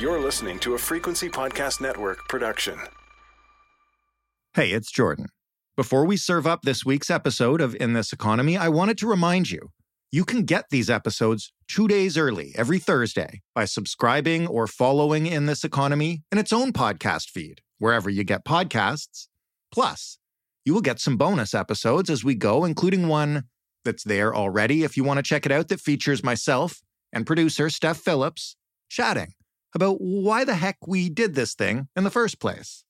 You're listening to a Frequency Podcast Network production. Hey, it's Jordan. Before we serve up this week's episode of In This Economy, I wanted to remind you you can get these episodes two days early every Thursday by subscribing or following In This Economy in its own podcast feed, wherever you get podcasts. Plus, you will get some bonus episodes as we go, including one that's there already if you want to check it out that features myself and producer Steph Phillips chatting about why the heck we did this thing in the first place.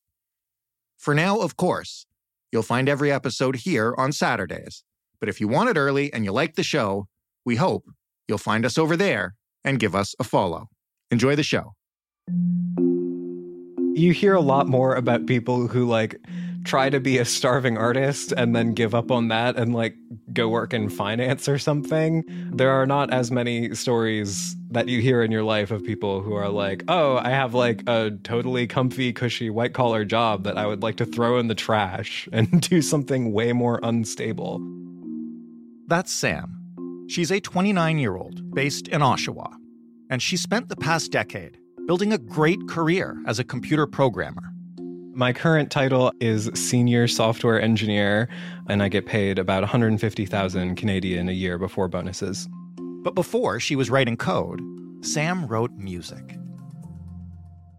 For now, of course, you'll find every episode here on Saturdays. But if you want it early and you like the show, we hope you'll find us over there and give us a follow. Enjoy the show. You hear a lot more about people who like try to be a starving artist and then give up on that and like go work in finance or something. There are not as many stories that you hear in your life of people who are like, oh, I have like a totally comfy, cushy white collar job that I would like to throw in the trash and do something way more unstable. That's Sam. She's a 29 year old based in Oshawa, and she spent the past decade building a great career as a computer programmer. My current title is senior software engineer, and I get paid about 150,000 Canadian a year before bonuses. But before she was writing code, Sam wrote music.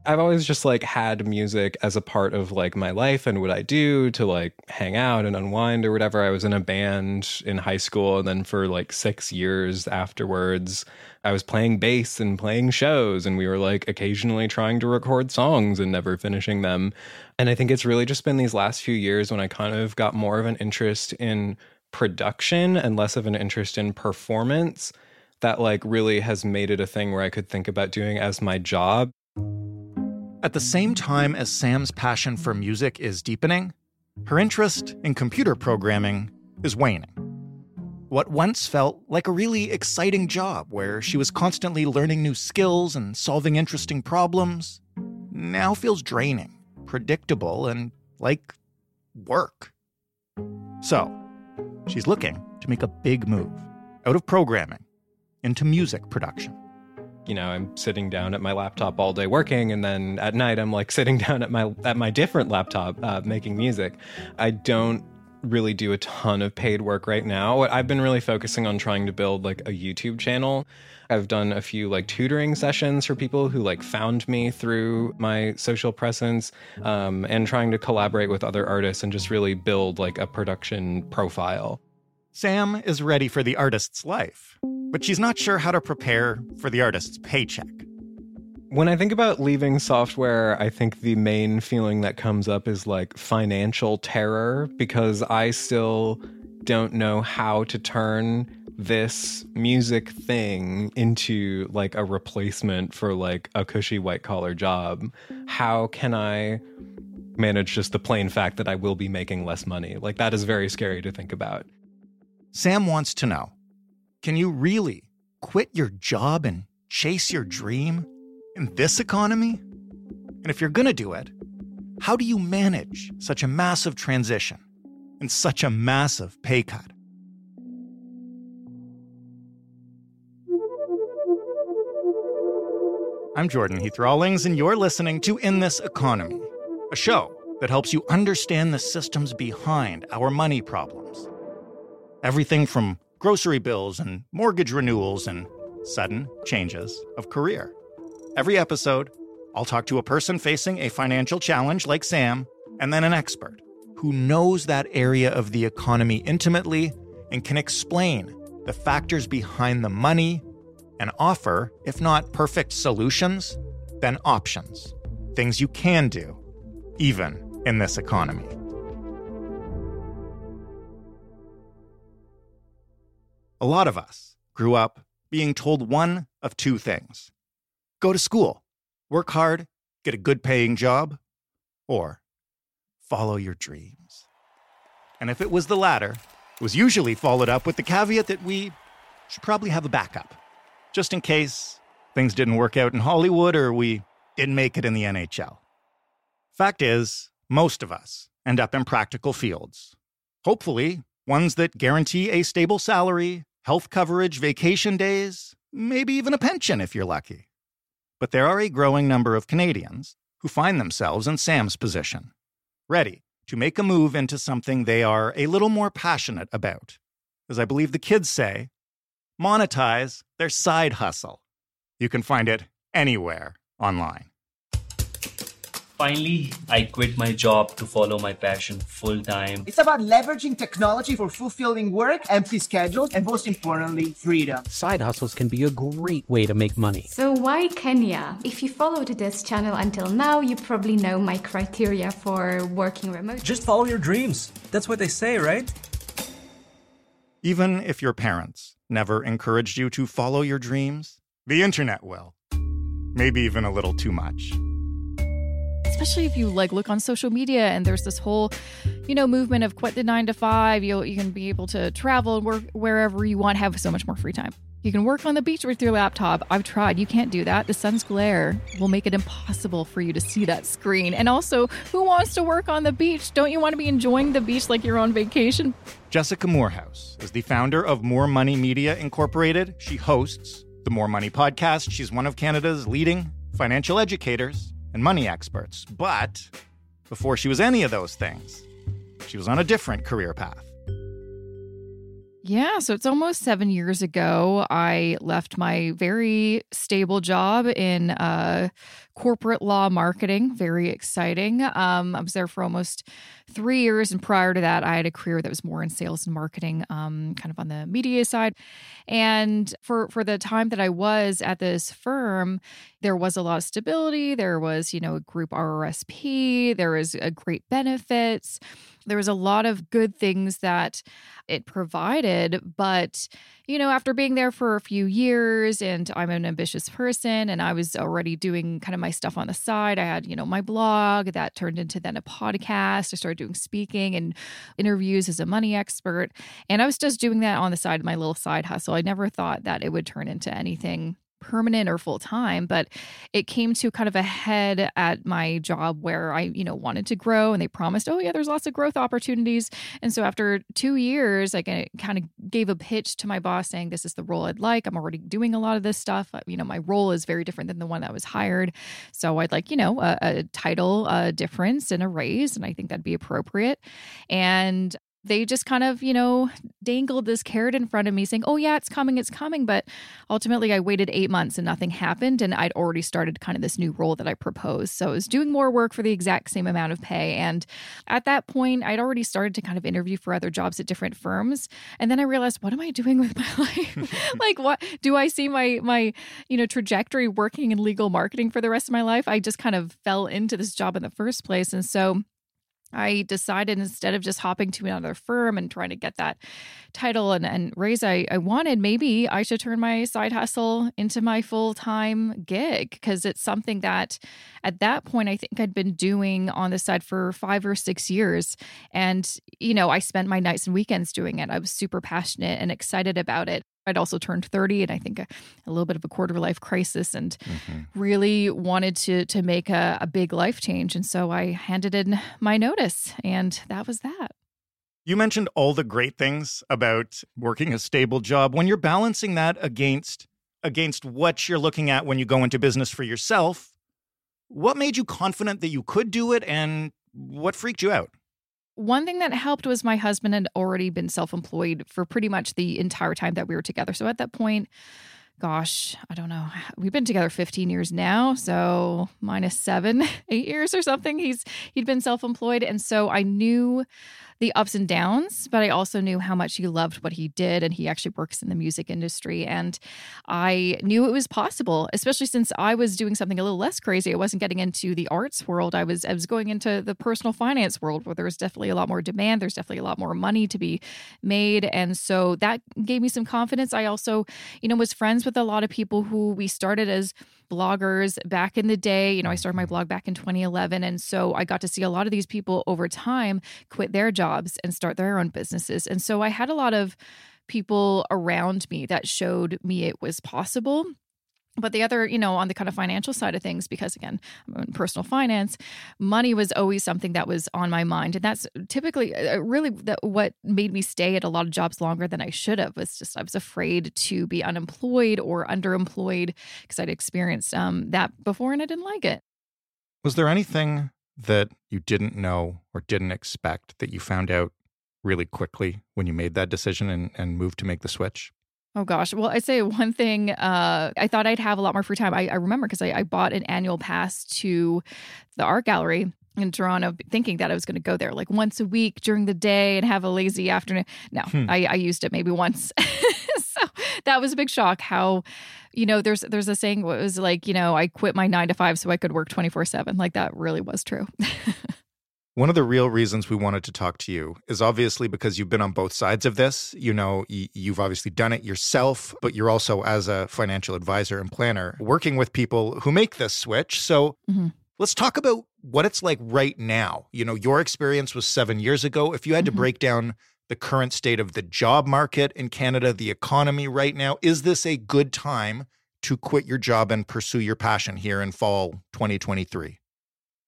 I've always just like had music as a part of like my life and what I do to like hang out and unwind or whatever. I was in a band in high school and then for like 6 years afterwards I was playing bass and playing shows and we were like occasionally trying to record songs and never finishing them. And I think it's really just been these last few years when I kind of got more of an interest in production and less of an interest in performance that like really has made it a thing where I could think about doing as my job. At the same time as Sam's passion for music is deepening, her interest in computer programming is waning. What once felt like a really exciting job where she was constantly learning new skills and solving interesting problems now feels draining, predictable, and like work. So, she's looking to make a big move out of programming into music production you know i'm sitting down at my laptop all day working and then at night i'm like sitting down at my at my different laptop uh, making music i don't really do a ton of paid work right now. I've been really focusing on trying to build like a youtube channel. I've done a few like tutoring sessions for people who like found me through my social presence um, and trying to collaborate with other artists and just really build like a production profile. Sam is ready for the artist's life but she's not sure how to prepare for the artist's paycheck. When I think about leaving software, I think the main feeling that comes up is like financial terror because I still don't know how to turn this music thing into like a replacement for like a cushy white collar job. How can I manage just the plain fact that I will be making less money? Like that is very scary to think about. Sam wants to know can you really quit your job and chase your dream in this economy? And if you're going to do it, how do you manage such a massive transition and such a massive pay cut? I'm Jordan Heath Rawlings, and you're listening to In This Economy, a show that helps you understand the systems behind our money problems. Everything from grocery bills and mortgage renewals and sudden changes of career. Every episode, I'll talk to a person facing a financial challenge like Sam, and then an expert who knows that area of the economy intimately and can explain the factors behind the money and offer, if not perfect solutions, then options. Things you can do, even in this economy. A lot of us grew up being told one of two things go to school, work hard, get a good paying job, or follow your dreams. And if it was the latter, it was usually followed up with the caveat that we should probably have a backup, just in case things didn't work out in Hollywood or we didn't make it in the NHL. Fact is, most of us end up in practical fields. Hopefully, ones that guarantee a stable salary, health coverage, vacation days, maybe even a pension if you're lucky. But there are a growing number of Canadians who find themselves in Sam's position, ready to make a move into something they are a little more passionate about. As I believe the kids say, monetize their side hustle. You can find it anywhere online. Finally, I quit my job to follow my passion full time. It's about leveraging technology for fulfilling work, empty schedules, and most importantly, freedom. Side hustles can be a great way to make money. So, why Kenya? If you followed this channel until now, you probably know my criteria for working remote. Just follow your dreams. That's what they say, right? Even if your parents never encouraged you to follow your dreams, the internet will. Maybe even a little too much especially if you like look on social media and there's this whole you know movement of quit the nine to five You'll you can be able to travel and work wherever you want have so much more free time you can work on the beach with your laptop. I've tried. You can't do that. The sun's glare will make it impossible for you to see that screen. And also, who wants to work on the beach? Don't you want to be enjoying the beach like you're on vacation? Jessica Moorhouse is the founder of More Money Media Incorporated. She hosts the More Money podcast. She's one of Canada's leading financial educators and money experts. But before she was any of those things, she was on a different career path. Yeah, so it's almost seven years ago. I left my very stable job in uh, corporate law marketing. Very exciting. Um, I was there for almost three years, and prior to that, I had a career that was more in sales and marketing, um, kind of on the media side. And for for the time that I was at this firm, there was a lot of stability. There was, you know, a group RRSP. There was a great benefits there was a lot of good things that it provided but you know after being there for a few years and i'm an ambitious person and i was already doing kind of my stuff on the side i had you know my blog that turned into then a podcast i started doing speaking and interviews as a money expert and i was just doing that on the side my little side hustle. I never thought that it would turn into anything permanent or full time, but it came to kind of a head at my job where I, you know, wanted to grow and they promised, oh, yeah, there's lots of growth opportunities. And so after two years, I kind of gave a pitch to my boss saying, this is the role I'd like. I'm already doing a lot of this stuff. Uh, you know, my role is very different than the one that was hired. So I'd like, you know, a, a title a difference and a raise. And I think that'd be appropriate. And they just kind of, you know, dangled this carrot in front of me saying, oh, yeah, it's coming, it's coming. But ultimately, I waited eight months and nothing happened. And I'd already started kind of this new role that I proposed. So I was doing more work for the exact same amount of pay. And at that point, I'd already started to kind of interview for other jobs at different firms. And then I realized, what am I doing with my life? like, what do I see my, my, you know, trajectory working in legal marketing for the rest of my life? I just kind of fell into this job in the first place. And so, I decided instead of just hopping to another firm and trying to get that title and, and raise I, I wanted, maybe I should turn my side hustle into my full time gig because it's something that at that point I think I'd been doing on the side for five or six years. And, you know, I spent my nights and weekends doing it. I was super passionate and excited about it. I'd also turned 30 and I think a, a little bit of a quarter life crisis and mm-hmm. really wanted to to make a, a big life change. And so I handed in my notice and that was that. You mentioned all the great things about working a stable job. When you're balancing that against against what you're looking at when you go into business for yourself, what made you confident that you could do it and what freaked you out? One thing that helped was my husband had already been self employed for pretty much the entire time that we were together. So at that point, gosh, I don't know. We've been together 15 years now, so minus 7, 8 years or something. He's he'd been self-employed and so I knew the ups and downs, but I also knew how much he loved what he did. And he actually works in the music industry. And I knew it was possible, especially since I was doing something a little less crazy. I wasn't getting into the arts world. I was I was going into the personal finance world where there's definitely a lot more demand. There's definitely a lot more money to be made. And so that gave me some confidence. I also, you know, was friends with a lot of people who we started as bloggers back in the day. You know, I started my blog back in 2011. And so I got to see a lot of these people over time quit their jobs and start their own businesses. And so I had a lot of people around me that showed me it was possible. But the other, you know, on the kind of financial side of things, because again, I'm in personal finance, money was always something that was on my mind. And that's typically uh, really what made me stay at a lot of jobs longer than I should have was just I was afraid to be unemployed or underemployed because I'd experienced um, that before and I didn't like it. Was there anything that you didn't know or didn't expect that you found out really quickly when you made that decision and, and moved to make the switch? Oh gosh. Well, I'd say one thing. Uh, I thought I'd have a lot more free time. I, I remember because I, I bought an annual pass to the art gallery in Toronto, thinking that I was going to go there like once a week during the day and have a lazy afternoon. No, hmm. I, I used it maybe once. so that was a big shock. How, you know, there's there's a saying. What was like, you know, I quit my nine to five so I could work twenty four seven. Like that really was true. One of the real reasons we wanted to talk to you is obviously because you've been on both sides of this. You know, you've obviously done it yourself, but you're also, as a financial advisor and planner, working with people who make this switch. So mm-hmm. let's talk about what it's like right now. You know, your experience was seven years ago. If you had mm-hmm. to break down the current state of the job market in Canada, the economy right now, is this a good time to quit your job and pursue your passion here in fall 2023?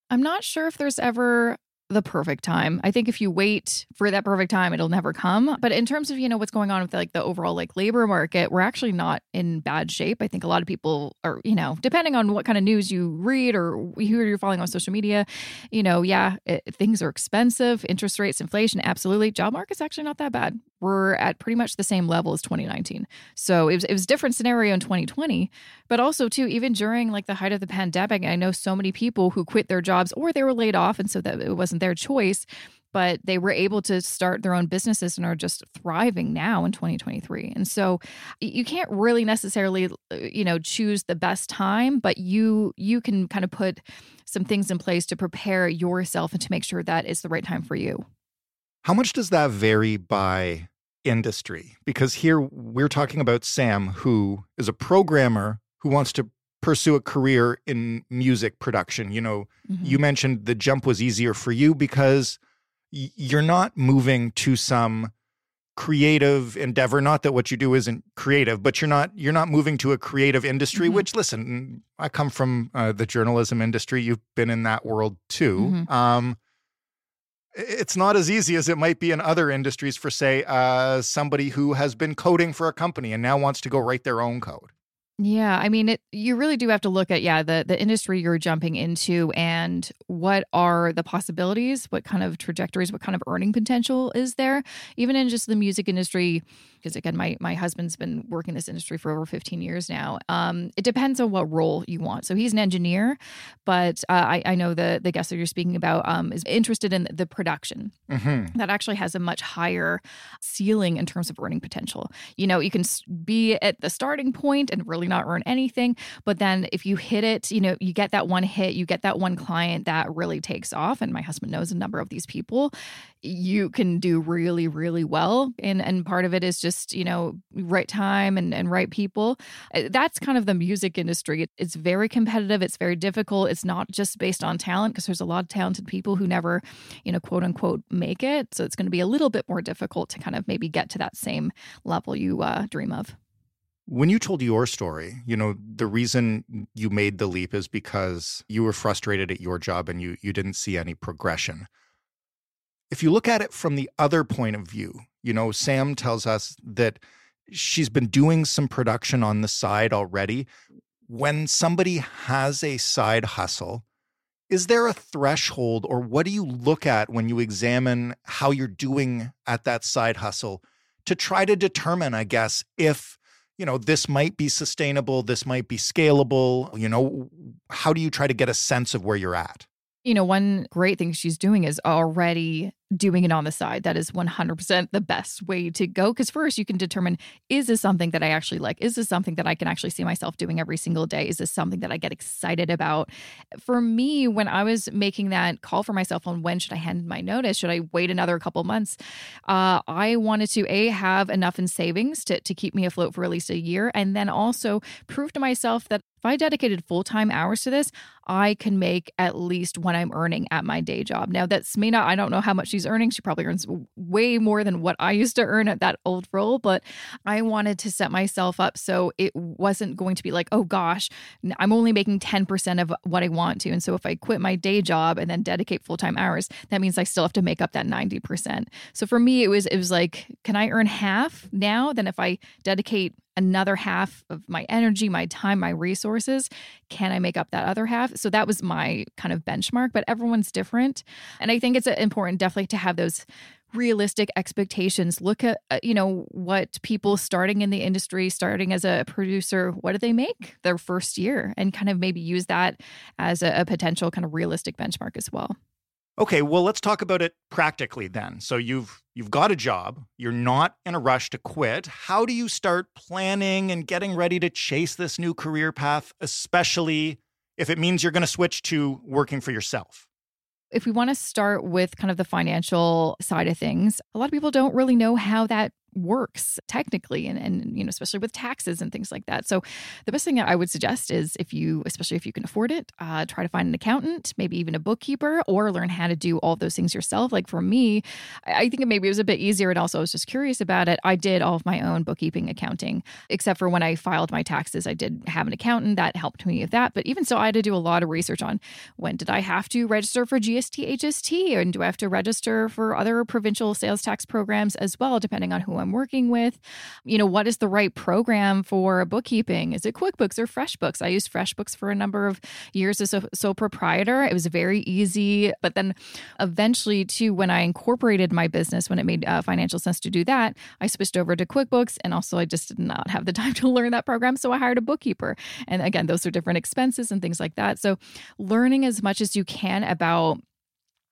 I'm not sure if there's ever the perfect time. I think if you wait for that perfect time, it'll never come. But in terms of, you know, what's going on with like the overall like labor market, we're actually not in bad shape. I think a lot of people are, you know, depending on what kind of news you read or who you're following on social media, you know, yeah, it, things are expensive, interest rates, inflation, absolutely. Job market's actually not that bad. We're at pretty much the same level as 2019. So it was, it was a different scenario in 2020, but also too, even during like the height of the pandemic, I know so many people who quit their jobs or they were laid off. And so that it wasn't their choice but they were able to start their own businesses and are just thriving now in 2023. And so you can't really necessarily uh, you know choose the best time, but you you can kind of put some things in place to prepare yourself and to make sure that it's the right time for you. How much does that vary by industry? Because here we're talking about Sam who is a programmer who wants to pursue a career in music production. You know, mm-hmm. you mentioned the jump was easier for you because y- you're not moving to some creative endeavor not that what you do isn't creative but you're not you're not moving to a creative industry mm-hmm. which listen i come from uh, the journalism industry you've been in that world too mm-hmm. um, it's not as easy as it might be in other industries for say uh, somebody who has been coding for a company and now wants to go write their own code. Yeah, I mean, it, you really do have to look at yeah the the industry you're jumping into and what are the possibilities, what kind of trajectories, what kind of earning potential is there, even in just the music industry because again, my my husband's been working this industry for over 15 years now. Um, it depends on what role you want. So he's an engineer, but uh, I, I know the the guest that you're speaking about um, is interested in the production. Mm-hmm. That actually has a much higher ceiling in terms of earning potential. You know, you can be at the starting point and really not earn anything, but then if you hit it, you know, you get that one hit, you get that one client that really takes off. And my husband knows a number of these people. You can do really, really well, and and part of it is just just, you know, right time and, and right people. Uh, that's kind of the music industry. It's very competitive. It's very difficult. It's not just based on talent because there's a lot of talented people who never, you know, quote unquote, make it. So it's going to be a little bit more difficult to kind of maybe get to that same level you uh, dream of. When you told your story, you know, the reason you made the leap is because you were frustrated at your job and you you didn't see any progression. If you look at it from the other point of view, you know, Sam tells us that she's been doing some production on the side already. When somebody has a side hustle, is there a threshold or what do you look at when you examine how you're doing at that side hustle to try to determine, I guess, if you know this might be sustainable, this might be scalable, you know, how do you try to get a sense of where you're at? You know, one great thing she's doing is already doing it on the side. That is 100% the best way to go. Because first, you can determine is this something that I actually like? Is this something that I can actually see myself doing every single day? Is this something that I get excited about? For me, when I was making that call for myself on when should I hand my notice, should I wait another couple months? Uh, I wanted to a have enough in savings to to keep me afloat for at least a year, and then also prove to myself that if I dedicated full time hours to this, I can make at least what I'm earning at my day job. Now, that's may not, I don't know how much she's earning. She probably earns way more than what I used to earn at that old role, but I wanted to set myself up so it wasn't going to be like, oh gosh, I'm only making 10% of what I want to. And so if I quit my day job and then dedicate full time hours, that means I still have to make up that 90%. So for me, it was, it was like, can I earn half now than if I dedicate another half of my energy, my time, my resources? Can I make up that other half? So that was my kind of benchmark, but everyone's different. And I think it's uh, important definitely to have those realistic expectations look at uh, you know what people starting in the industry starting as a producer what do they make their first year and kind of maybe use that as a, a potential kind of realistic benchmark as well Okay, well let's talk about it practically then. So you've you've got a job, you're not in a rush to quit. How do you start planning and getting ready to chase this new career path, especially if it means you're going to switch to working for yourself? If we want to start with kind of the financial side of things, a lot of people don't really know how that works technically and, and you know especially with taxes and things like that. So the best thing that i would suggest is if you especially if you can afford it uh, try to find an accountant maybe even a bookkeeper or learn how to do all those things yourself. Like for me i think it maybe it was a bit easier and also i was just curious about it. I did all of my own bookkeeping accounting except for when i filed my taxes i did have an accountant that helped me with that. But even so i had to do a lot of research on when did i have to register for gst hst and do i have to register for other provincial sales tax programs as well depending on who I'm working with. You know, what is the right program for bookkeeping? Is it QuickBooks or FreshBooks? I used FreshBooks for a number of years as a sole proprietor. It was very easy. But then eventually, too, when I incorporated my business, when it made uh, financial sense to do that, I switched over to QuickBooks. And also, I just did not have the time to learn that program. So I hired a bookkeeper. And again, those are different expenses and things like that. So learning as much as you can about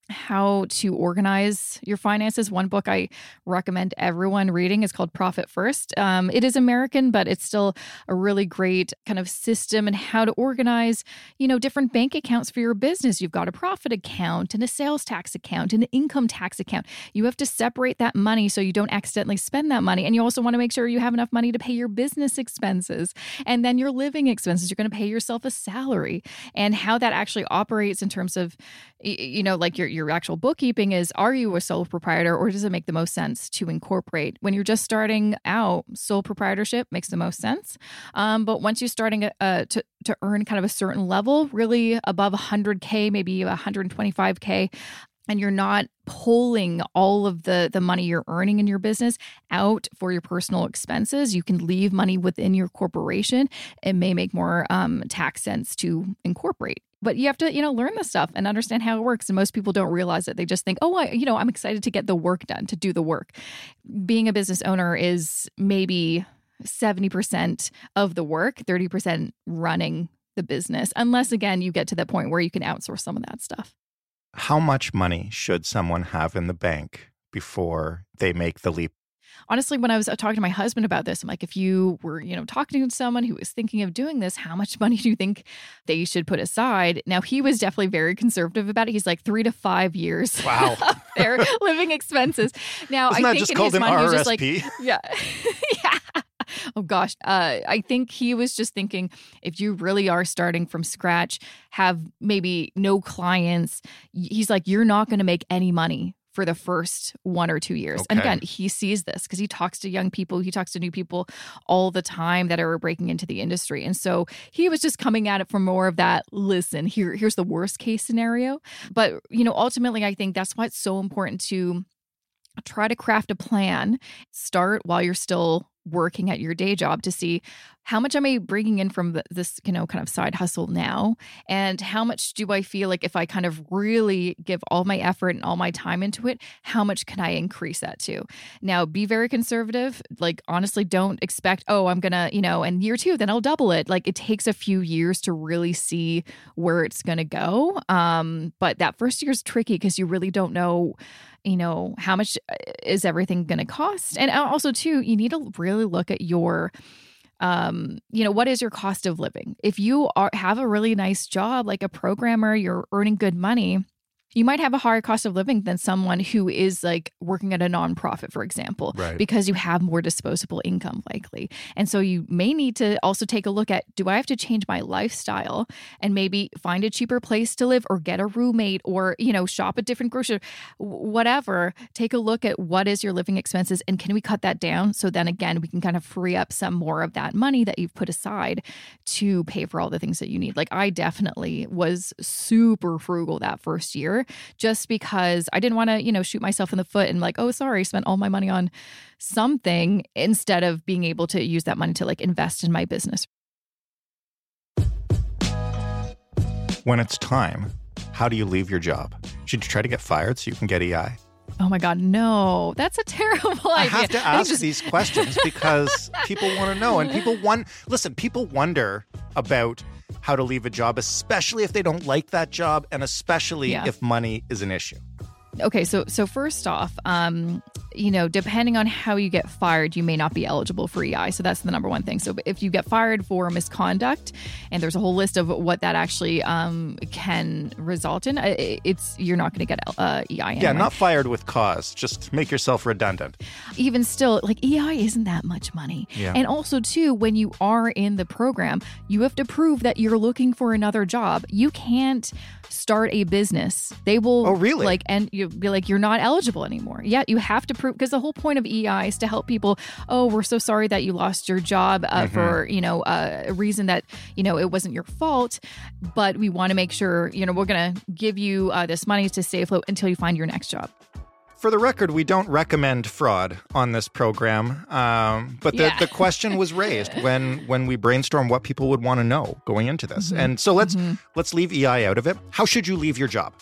how to organize your finances. One book I recommend everyone reading is called Profit First. Um, it is American, but it's still a really great kind of system and how to organize, you know, different bank accounts for your business. You've got a profit account and a sales tax account and an income tax account. You have to separate that money so you don't accidentally spend that money. And you also want to make sure you have enough money to pay your business expenses and then your living expenses. You're going to pay yourself a salary and how that actually operates in terms of, you know, like your, your your actual bookkeeping is are you a sole proprietor or does it make the most sense to incorporate? When you're just starting out, sole proprietorship makes the most sense. Um, but once you're starting uh, to, to earn kind of a certain level, really above 100K, maybe 125K, and you're not pulling all of the the money you're earning in your business out for your personal expenses you can leave money within your corporation. It may make more um, tax sense to incorporate but you have to you know learn the stuff and understand how it works. And most people don't realize it. They just think oh I, you know i'm excited to get the work done to do the work. Being a business owner is maybe 70% of the work 30% running the business unless again you get to that point where you can outsource some of that stuff how much money should someone have in the bank before they make the leap honestly, when I was uh, talking to my husband about this, I'm like, if you were, you know, talking to someone who was thinking of doing this, how much money do you think they should put aside? Now, he was definitely very conservative about it. He's like three to five years. Wow. their living expenses. Now, Isn't I think just in his mind, RRSP? he was just like, yeah. yeah. Oh gosh, uh, I think he was just thinking if you really are starting from scratch, have maybe no clients. He's like, you're not going to make any money for the first one or two years. And again, he sees this because he talks to young people, he talks to new people all the time that are breaking into the industry. And so he was just coming at it from more of that listen, here here's the worst case scenario. But, you know, ultimately I think that's why it's so important to try to craft a plan, start while you're still working at your day job to see how much am I bringing in from th- this, you know, kind of side hustle now? And how much do I feel like if I kind of really give all my effort and all my time into it, how much can I increase that to? Now, be very conservative. Like, honestly, don't expect, oh, I'm going to, you know, in year two, then I'll double it. Like, it takes a few years to really see where it's going to go. Um, but that first year is tricky because you really don't know you know how much uh, is everything going to cost and also too you need to really look at your um you know what is your cost of living? If you are have a really nice job like a programmer you're earning good money you might have a higher cost of living than someone who is like working at a nonprofit, for example, Right. because you have more disposable income likely. And so you may need to also take a look at do I have to change my lifestyle and maybe find a cheaper place to live or get a roommate or, you know, shop at different grocery, whatever. Take a look at what is your living expenses and can we cut that down? So then again, we can kind of free up some more of that money that you've put aside to pay for all the things that you need. Like I definitely was super frugal that first year just because I didn't want to, you know, shoot myself in the foot and like, oh, sorry, I spent all my money on something instead of being able to use that money to like invest in my business. When it's time, how do you leave your job? Should you try to get fired so you can get EI? Oh my God, no, that's a terrible idea. I have to ask just- these questions because people want to know, and people want. Listen, people wonder about how to leave a job, especially if they don't like that job, and especially Yeah. if money is an issue. Okay so so first off um you know depending on how you get fired you may not be eligible for ei so that's the number one thing so if you get fired for misconduct and there's a whole list of what that actually um can result in it's you're not going to get uh, ei Yeah, anyway. not fired with cause. Just make yourself redundant. even still like ei isn't that much money Yeah. and also too when you are in the program you have to prove that you're looking for another job you can't start a business they will Oh, really? like and you be like you're not eligible anymore yeah you have to prove because the whole point of ei is to help people oh we're so sorry that you lost your job uh, Mm-hmm. for you know uh, a reason that you know it wasn't your fault but we want to make sure you know we're gonna give you uh, this money to stay afloat until you find your next job For the record, we don't recommend fraud on this program, um, but the, Yeah. the question was raised when when we brainstorm what people would want to know going into this. And so let's let's leave EI out of it. How should you leave your job?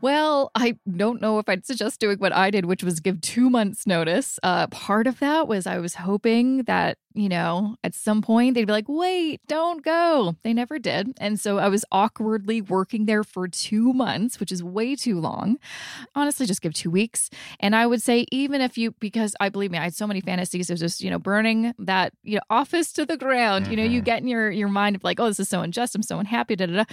Well, I don't know if I'd suggest doing what I did, which was give two months' notice. Uh, part of that was I was hoping that, you know, at some point they'd be like, wait, don't go. They never did. And so I was awkwardly working there for two months, which is way too long. Honestly, just give two weeks. And I would say, even if you, because I believe me, I had so many fantasies of just, you know, burning that, you know, office to the ground. You know, you get in your, your mind of like, oh, this is so unjust. I'm so unhappy. Da, da, da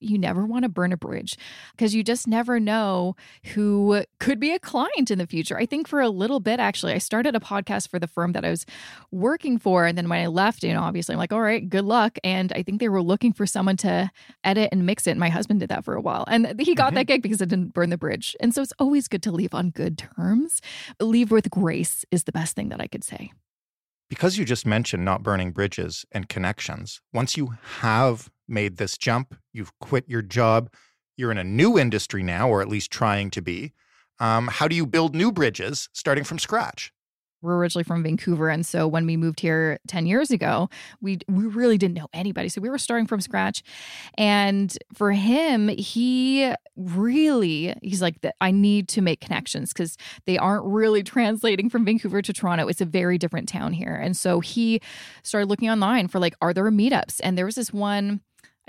you never want to burn a bridge because you just never know who could be a client in the future. I think for a little bit, actually, I started a podcast for the firm that I was working for. And then when I left, you know, obviously I'm like, all right, good luck. And I think they were looking for someone to edit and mix it. My husband did that for a while. And he got mm-hmm. that gig because it didn't burn the bridge. And so it's always good to leave on good terms. Leave with grace is the best thing that I could say. Because you just mentioned not burning bridges and connections, once you have made this jump, you've quit your job, you're in a new industry now, or at least trying to be. Um, how do you build new bridges starting from scratch? we're originally from Vancouver, and so when we moved here ten years ago, we we really didn't know anybody, so we were starting from scratch. And for him, he really he's like, I need to make connections because they aren't really translating from Vancouver to Toronto. It's a very different town here, and so he started looking online for like, are there meetups? And there was this one.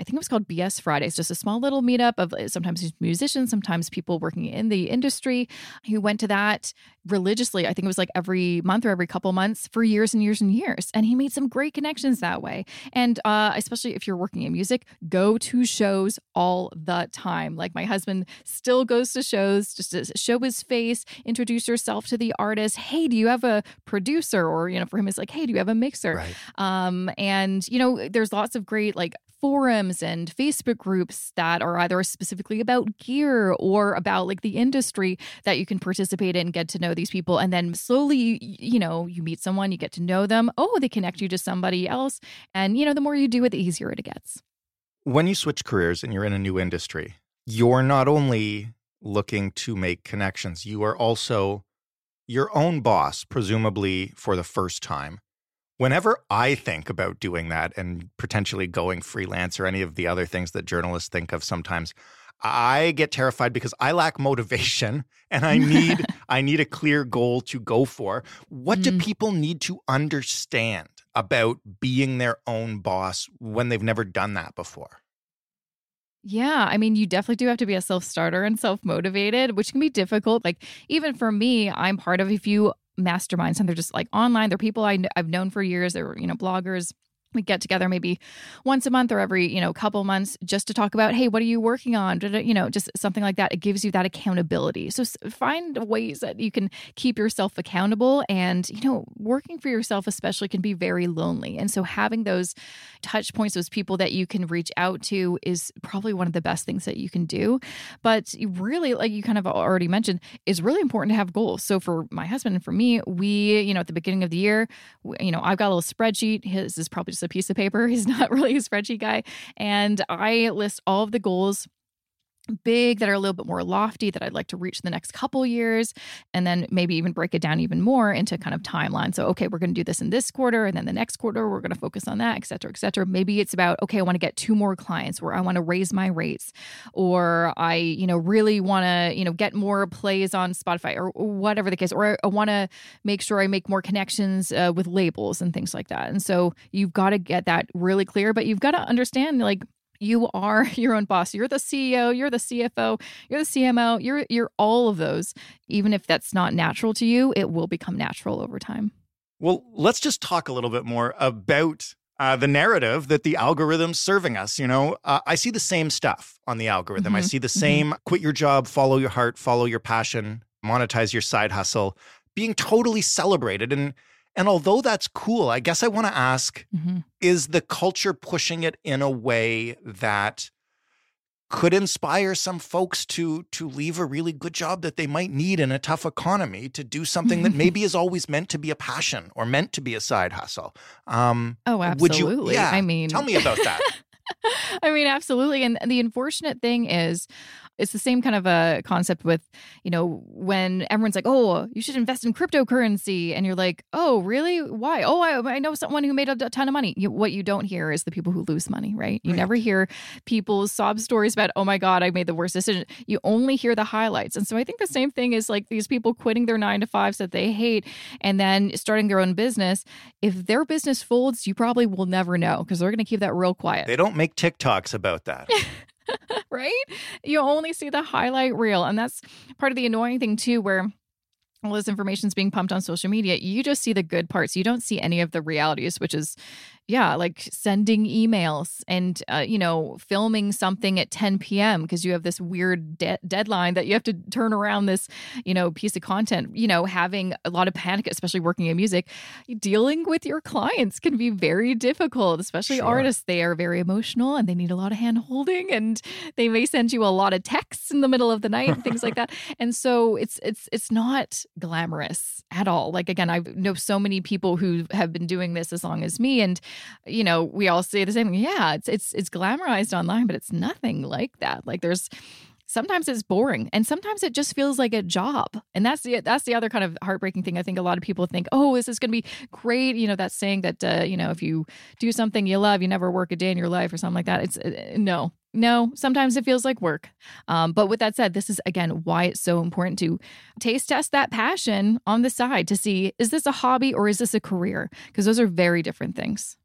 I think it was called BS Fridays, just a small little meetup of uh, sometimes musicians, sometimes people working in the industry who went to that religiously. I think it was like every month or every couple months for years and years and years. And he made some great connections that way. And uh, especially if you're working in music, go to shows all the time. Like my husband still goes to shows just to show his face, introduce yourself to the artist. Hey, do you have a producer? Or, you know, for him, it's like, hey, do you have a mixer? Right. Um, and you know, there's lots of great like forums and Facebook groups that are either specifically about gear or about like the industry that you can participate in, get to know these people, and then slowly, you know, you meet someone, you get to know them. Oh, they connect you to somebody else, and you know, the more you do it, the easier it gets. When you switch careers and you're in a new industry, you're not only looking to make connections, you are also your own boss, presumably for the first time. Whenever I think about doing that and potentially going freelance or any of the other things that journalists think of sometimes, I get terrified because I lack motivation and I need I need a clear goal to go for. What do Mm. people need to understand about being their own boss when they've never done that before? Yeah, I mean, you definitely do have to be a self starter and self motivated, which can be difficult. Like, even for me, I'm part of a few masterminds, and they're just like online. They're people I I've known for years. They're, you know, bloggers. We get together maybe once a month or every you know couple months just to talk about hey what are you working on? You know just something like that. It gives you that accountability. So find ways that you can keep yourself accountable and you know working for yourself especially can be very lonely. And so having those touch points those people that you can reach out to is probably one of the best things that you can do. But really like you kind of already mentioned is really important to have goals. So for my husband and for me we you know at the beginning of the year you know i've got a little spreadsheet. His is probably just a piece of paper. He's not really a spreadsheet guy. And I list all of the goals big that are a little bit more lofty that I'd like to reach the next couple years and then maybe even break it down even more into kind of timeline. So okay, we're going to do this in this quarter and then the next quarter we're going to focus on that, et cetera, et cetera. Maybe it's about okay, I want to get two more clients or I want to raise my rates or I, you know, really want to, you know, get more plays on Spotify or whatever the case or I, I want to make sure I make more connections uh, with labels and things like that. And so you've got to get that really clear, but you've got to understand like you are your own boss. You're the CEO, you're the CFO, you're the CMO, you're you're all of those. Even if that's not natural to you, it will become natural over time. Well, let's just talk a little bit more about uh, the narrative that the algorithm's serving us. You know, uh, I see the same stuff on the algorithm. Mm-hmm. I see the mm-hmm. same mm-hmm. quit your job, follow your heart, follow your passion, monetize your side hustle being totally celebrated. And and although that's cool, I guess I want to ask mm-hmm. is the culture pushing it in a way that could inspire some folks to to leave a really good job that they might need in a tough economy to do something that maybe is always meant to be a passion or meant to be a side hustle. Um, oh, absolutely. Would you, yeah, I mean, tell me about that. I mean, absolutely. And the unfortunate thing is, it's the same kind of a concept with, you know, when everyone's like, oh, you should invest in cryptocurrency. And you're like, oh, really? Why? Oh, I, I know someone who made a ton of money. You, what you don't hear is the people who lose money, right? You right. never hear people's sob stories about, oh my God, I made the worst decision. You only hear the highlights. And so I think the same thing is like these people quitting their nine to fives that they hate and then starting their own business. If their business folds, you probably will never know because they're going to keep that real quiet. They don't make TikToks about that. right? You only see the highlight reel. And that's part of the annoying thing, too, where all this information is being pumped on social media. You just see the good parts. You don't see any of the realities, which is yeah, like sending emails and, uh, you know, filming something at 10 p.m. because you have this weird de- deadline that you have to turn around this, you know, piece of content, you know, having a lot of panic, especially working in music. Dealing with your clients can be very difficult, especially sure. artists. They are very emotional and they need a lot of hand holding and they may send you a lot of texts in the middle of the night and things like that. And so it's, it's, it's not glamorous at all. Like, again, I know so many people who have been doing this as long as me and you know, we all say the same thing. Yeah, it's it's it's glamorized online, but it's nothing like that. Like there's sometimes it's boring and sometimes it just feels like a job. And that's the that's the other kind of heartbreaking thing i think a lot of people think oh this is going to be great. You know that saying that uh, you know if you do something you love you never work a day in your life or something like that. It's uh, no no sometimes it feels like work. Um, but with that said this is again why it's so important to taste test that passion on the side to see is this a hobby or is this a career? Because those are very different things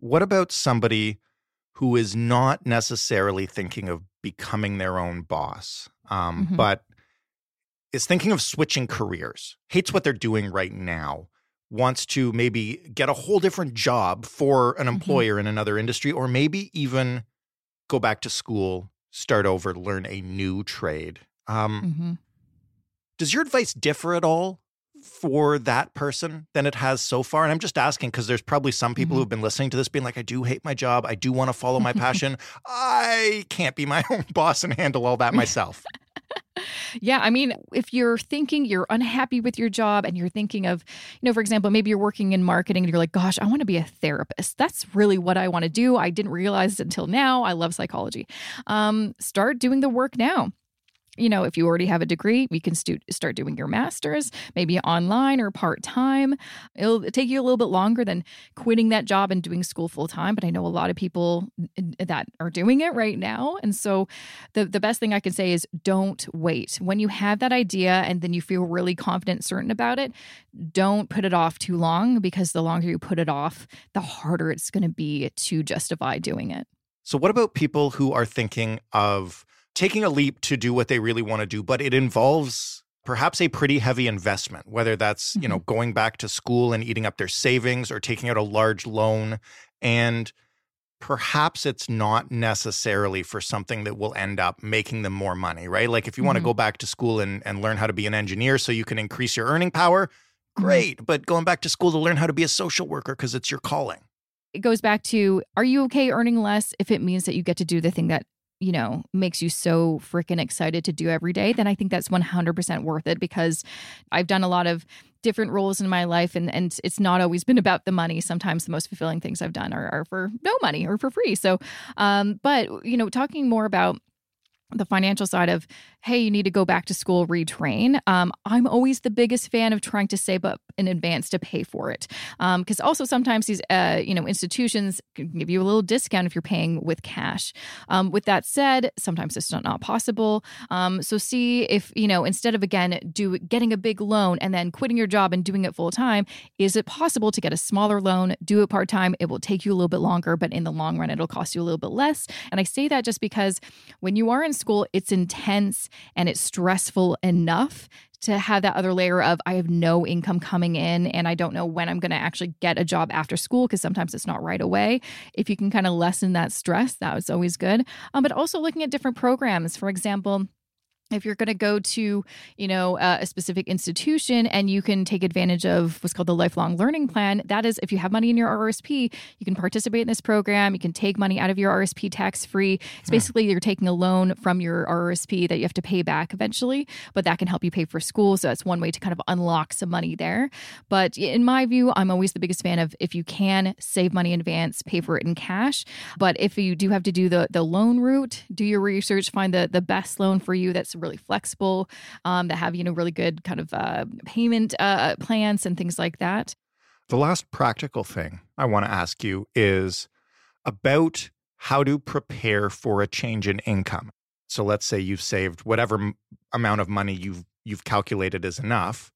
what about somebody who is not necessarily thinking of becoming their own boss, um, mm-hmm. but is thinking of switching careers, hates what they're doing right now, wants to maybe get a whole different job for an mm-hmm. employer mm-hmm. in another industry, or maybe even go back to school, start over, learn a new trade. Um, mm-hmm. Does your advice differ at all for that person than it has so far? And I'm just asking because there's probably some people mm-hmm. who've been listening to this being like, I do hate my job. I do want to follow my passion. I can't be my own boss and handle all that myself. yeah, I mean, if you're thinking you're unhappy with your job and you're thinking of, you know, for example, maybe you're working in marketing and you're like, gosh, I want to be a therapist. That's really what I want to do. I didn't realize until now. I love psychology. Um, start doing the work now you know, if you already have a degree, you can stu- start doing your master's, maybe online or part time. It'll take you a little bit longer than quitting that job and doing school full time. But I know a lot of people that are doing it right now. And so the, the best thing I can say is don't wait. When you have that idea and then you feel really confident, certain about it, don't put it off too long because the longer you put it off, the harder it's going to be to justify doing it. So, what about people who are thinking of taking a leap to do what they really want to do, but it involves perhaps a pretty heavy investment, whether that's, mm-hmm. you know, mm-hmm. going back to school and eating up their savings or taking out a large loan And perhaps it's not necessarily for something that will end up making them more money, right? Like if you want to go back to school and, and learn how to be an engineer so you can increase your earning power, great. But going back to school to learn how to be a social worker because it's your calling. it goes back to are you okay earning less if it means that you get to do the thing that you know makes you so freaking excited to do every day then i think that's 100% worth it because i've done a lot of different roles in my life and and it's not always been about the money. Sometimes the most fulfilling things i've done are, are for no money or for free. So um but you know talking more about the financial side of hey you need to go back to school retrain. Um, i'm always the biggest fan of trying to save up in advance to pay for it. Because also sometimes these uh, you know institutions can give you a little discount if you're paying with cash. Um, with that said sometimes it's not, not possible. Um, so see if you know instead of again do getting a big loan and then quitting your job and doing it full time is it possible to get a smaller loan do it part time it will take you a little bit longer but in the long run it'll cost you a little bit less. And i say that just because when you are in school it's intense and it's stressful enough to have that other layer of I have no income coming in and I don't know when I'm going to actually get a job after school because sometimes it's not right away. If you can kind of lessen that stress, that was always good. Um, but also looking at different programs. For example, if you're going to go to you know uh, a specific institution and you can take advantage of what's called the lifelong learning plan that is if you have money in your rsp you can participate in this program you can take money out of your rsp tax free it's basically you're taking a loan from your rsp that you have to pay back eventually but that can help you pay for school so that's one way to kind of unlock some money there. But in my view i'm always the biggest fan of if you can save money in advance pay for it in cash. But if you do have to do the the loan route do your research find the the best loan for you that's really flexible um, that have you know really good kind of uh, payment uh, plans and things like that The last practical thing I want to ask you is about how to prepare for a change in income. So let's say you've saved whatever m- amount of money you've you've calculated is enough.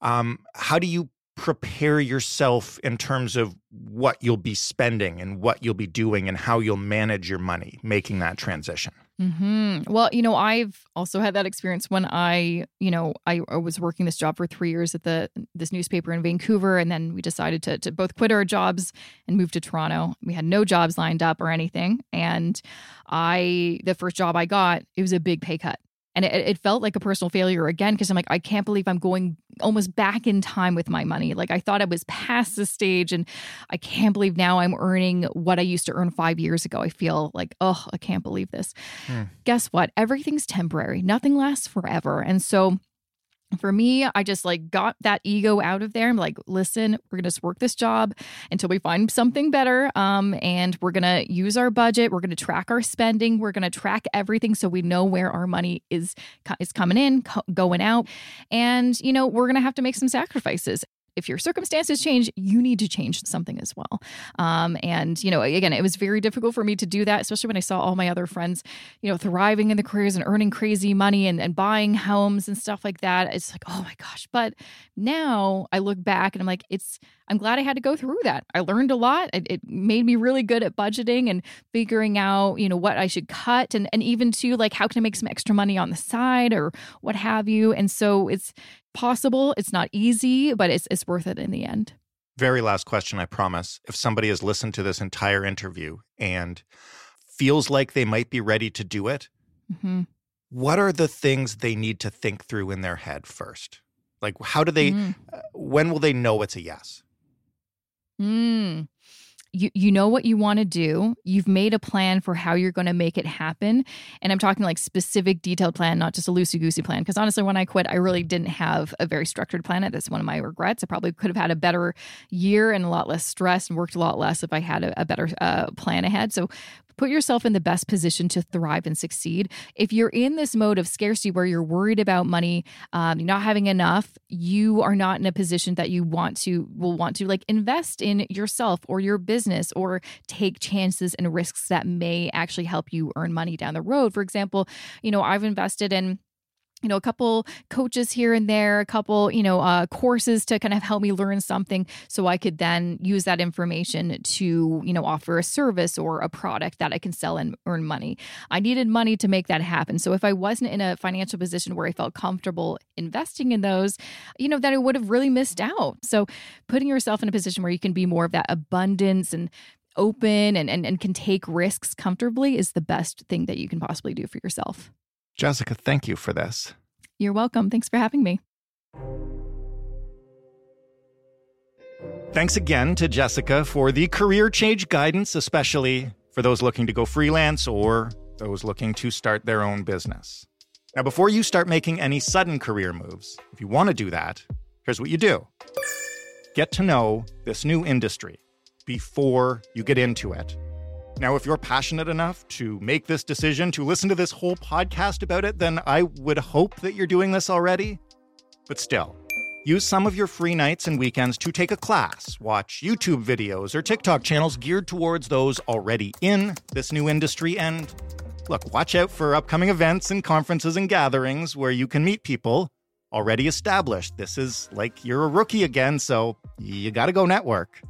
Um, how do you prepare yourself in terms of what you'll be spending and what you'll be doing and how you'll manage your money making that transition? Hmm Well, you know, I've also had that experience when I, you know, I, I was working this job for three years at the this newspaper in Vancouver, and then we decided to to both quit our jobs and move to Toronto. We had no jobs lined up or anything, and I the first job I got it was a big pay cut. And it, it felt like a personal failure again because I'm like, I can't believe I'm going almost back in time with my money. Like I thought I was past the stage, and I can't believe now I'm earning what I used to earn five years ago. I feel like, oh, I can't believe this hmm. guess what? Everything's temporary. Nothing lasts forever. And so for me, I just like got that ego out of there. I'm like, listen, we're gonna just work this job until we find something better. Um, and we're gonna use our budget. We're gonna track our spending. We're gonna track everything so we know where our money is is coming in, co- going out, and you know we're gonna have to make some sacrifices. If your circumstances change, you need to change something as well. Um, and you know, again, it was very difficult for me to do that, especially when I saw all my other friends, you know, thriving in the careers and earning crazy money and, and buying homes and stuff like that. It's like, oh my gosh. But now I look back and I'm like, it's I'm glad I had to go through that. I learned a lot. It, it made me really good at budgeting and figuring out, you know, what I should cut and and even to like how can I make some extra money on the side or what have you. And so it's possible. It's not easy, but it's it's worth it in the end. Very last question, I promise. If somebody has listened to this entire interview and feels like they might be ready to do it, hmm what are the things they need to think through in their head first? Like, how do they, Mm. uh, when will they know it's a yes? Mm. You you know what you want to do. You've made a plan for how you're going to make it happen, and I'm talking like specific, detailed plan, not just a loosey goosey plan. Because honestly, when I quit, I really didn't have a very structured plan. That's one of my regrets. I probably could have had a better year and a lot less stress and worked a lot less if I had a, a better uh, plan ahead. So put yourself in the best position to thrive and succeed. If you're in this mode of scarcity where you're worried about money, um, not having enough, you are not in a position that you want to will want to like invest in yourself or your business or take chances and risks that may actually help you earn money down the road. For example, you know, I've invested in you know, a couple coaches here and there, a couple, you know, uh, courses to kind of help me learn something so I could then use that information to, you know, offer a service or a product that I can sell and earn money. I needed money to make that happen. So if I wasn't in a financial position where I felt comfortable investing in those, you know, then I would have really missed out. So putting yourself in a position where you can be more of that abundance and open and, and, and can take risks comfortably is the best thing that you can possibly do for yourself. Jessica, thank you for this. You're welcome. Thanks for having me. Thanks again to Jessica for the career change guidance, especially for those looking to go freelance or those looking to start their own business. Now, before you start making any sudden career moves, if you want to do that, here's what you do get to know this new industry before you get into it. Now, if you're passionate enough to make this decision, to listen to this whole podcast about it, then I would hope that you're doing this already. But still, use some of your free nights and weekends to take a class, watch YouTube videos or TikTok channels geared towards those already in this new industry, and look, watch out for upcoming events and conferences and gatherings where you can meet people already established. This is like you're a rookie again, so you gotta go network.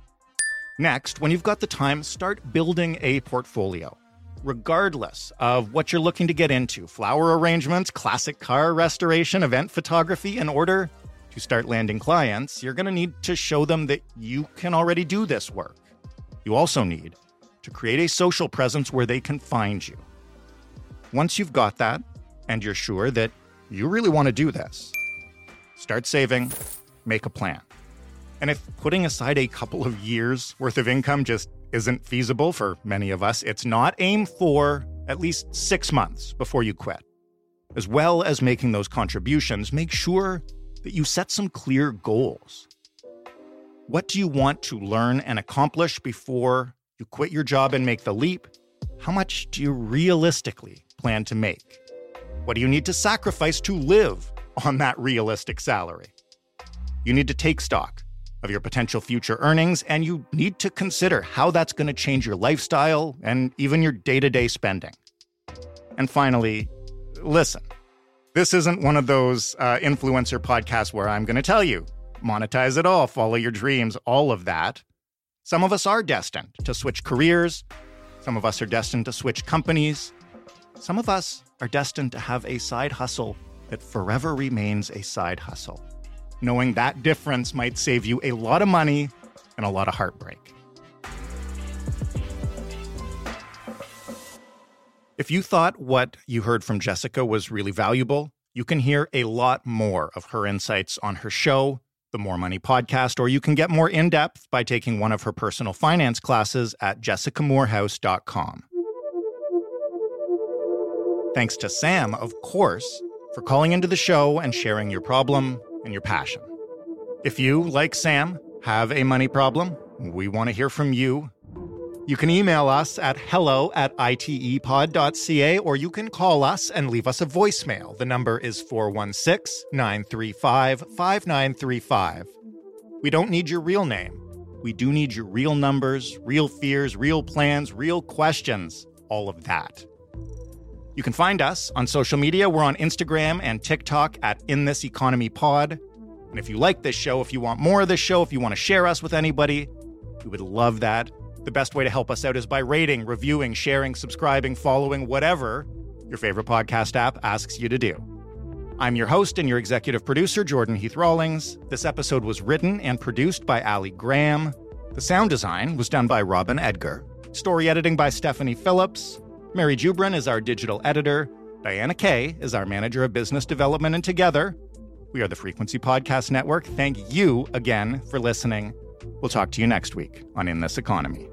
Next, when you've got the time, start building a portfolio. Regardless of what you're looking to get into flower arrangements, classic car restoration, event photography, in order to start landing clients, you're going to need to show them that you can already do this work. You also need to create a social presence where they can find you. Once you've got that, and you're sure that you really want to do this, start saving, make a plan. And if putting aside a couple of years worth of income just isn't feasible for many of us, it's not. Aim for at least six months before you quit. As well as making those contributions, make sure that you set some clear goals. What do you want to learn and accomplish before you quit your job and make the leap? How much do you realistically plan to make? What do you need to sacrifice to live on that realistic salary? You need to take stock of your potential future earnings, and you need to consider how that's going to change your lifestyle and even your day to day spending. And finally, listen. This isn't one of those uh, influencer podcasts where I'm going to tell you monetize it all, follow your dreams, all of that. Some of us are destined to switch careers. Some of us are destined to switch companies. Some of us are destined to have a side hustle that forever remains a side hustle. Knowing that difference might save you a lot of money and a lot of heartbreak. If you thought what you heard from Jessica was really valuable, you can hear a lot more of her insights on her show, the More Money Podcast, or you can get more in depth by taking one of her personal finance classes at jessicamoorhouse.com. Thanks to Sam, of course, for calling into the show and sharing your problem and your passion. If you, like Sam, have a money problem, we want to hear from you. You can email us at hello at itepod.ca or you can call us and leave us a voicemail. The number is 416 935 5935. We don't need your real name. We do need your real numbers, real fears, real plans, real questions, all of that. You can find us on social media. We're on Instagram and TikTok at In This Economy Pod. And if you like this show, if you want more of this show, if you want to share us with anybody, we would love that. The best way to help us out is by rating, reviewing, sharing, subscribing, following, whatever your favorite podcast app asks you to do. I'm your host and your executive producer, Jordan Heath Rawlings. This episode was written and produced by Ali Graham. The sound design was done by Robin Edgar. Story editing by Stephanie Phillips. Mary Jubrin is our digital editor. Diana Kay is our manager of business development. And together, we are the Frequency Podcast Network. Thank you again for listening. We'll talk to you next week on In This Economy.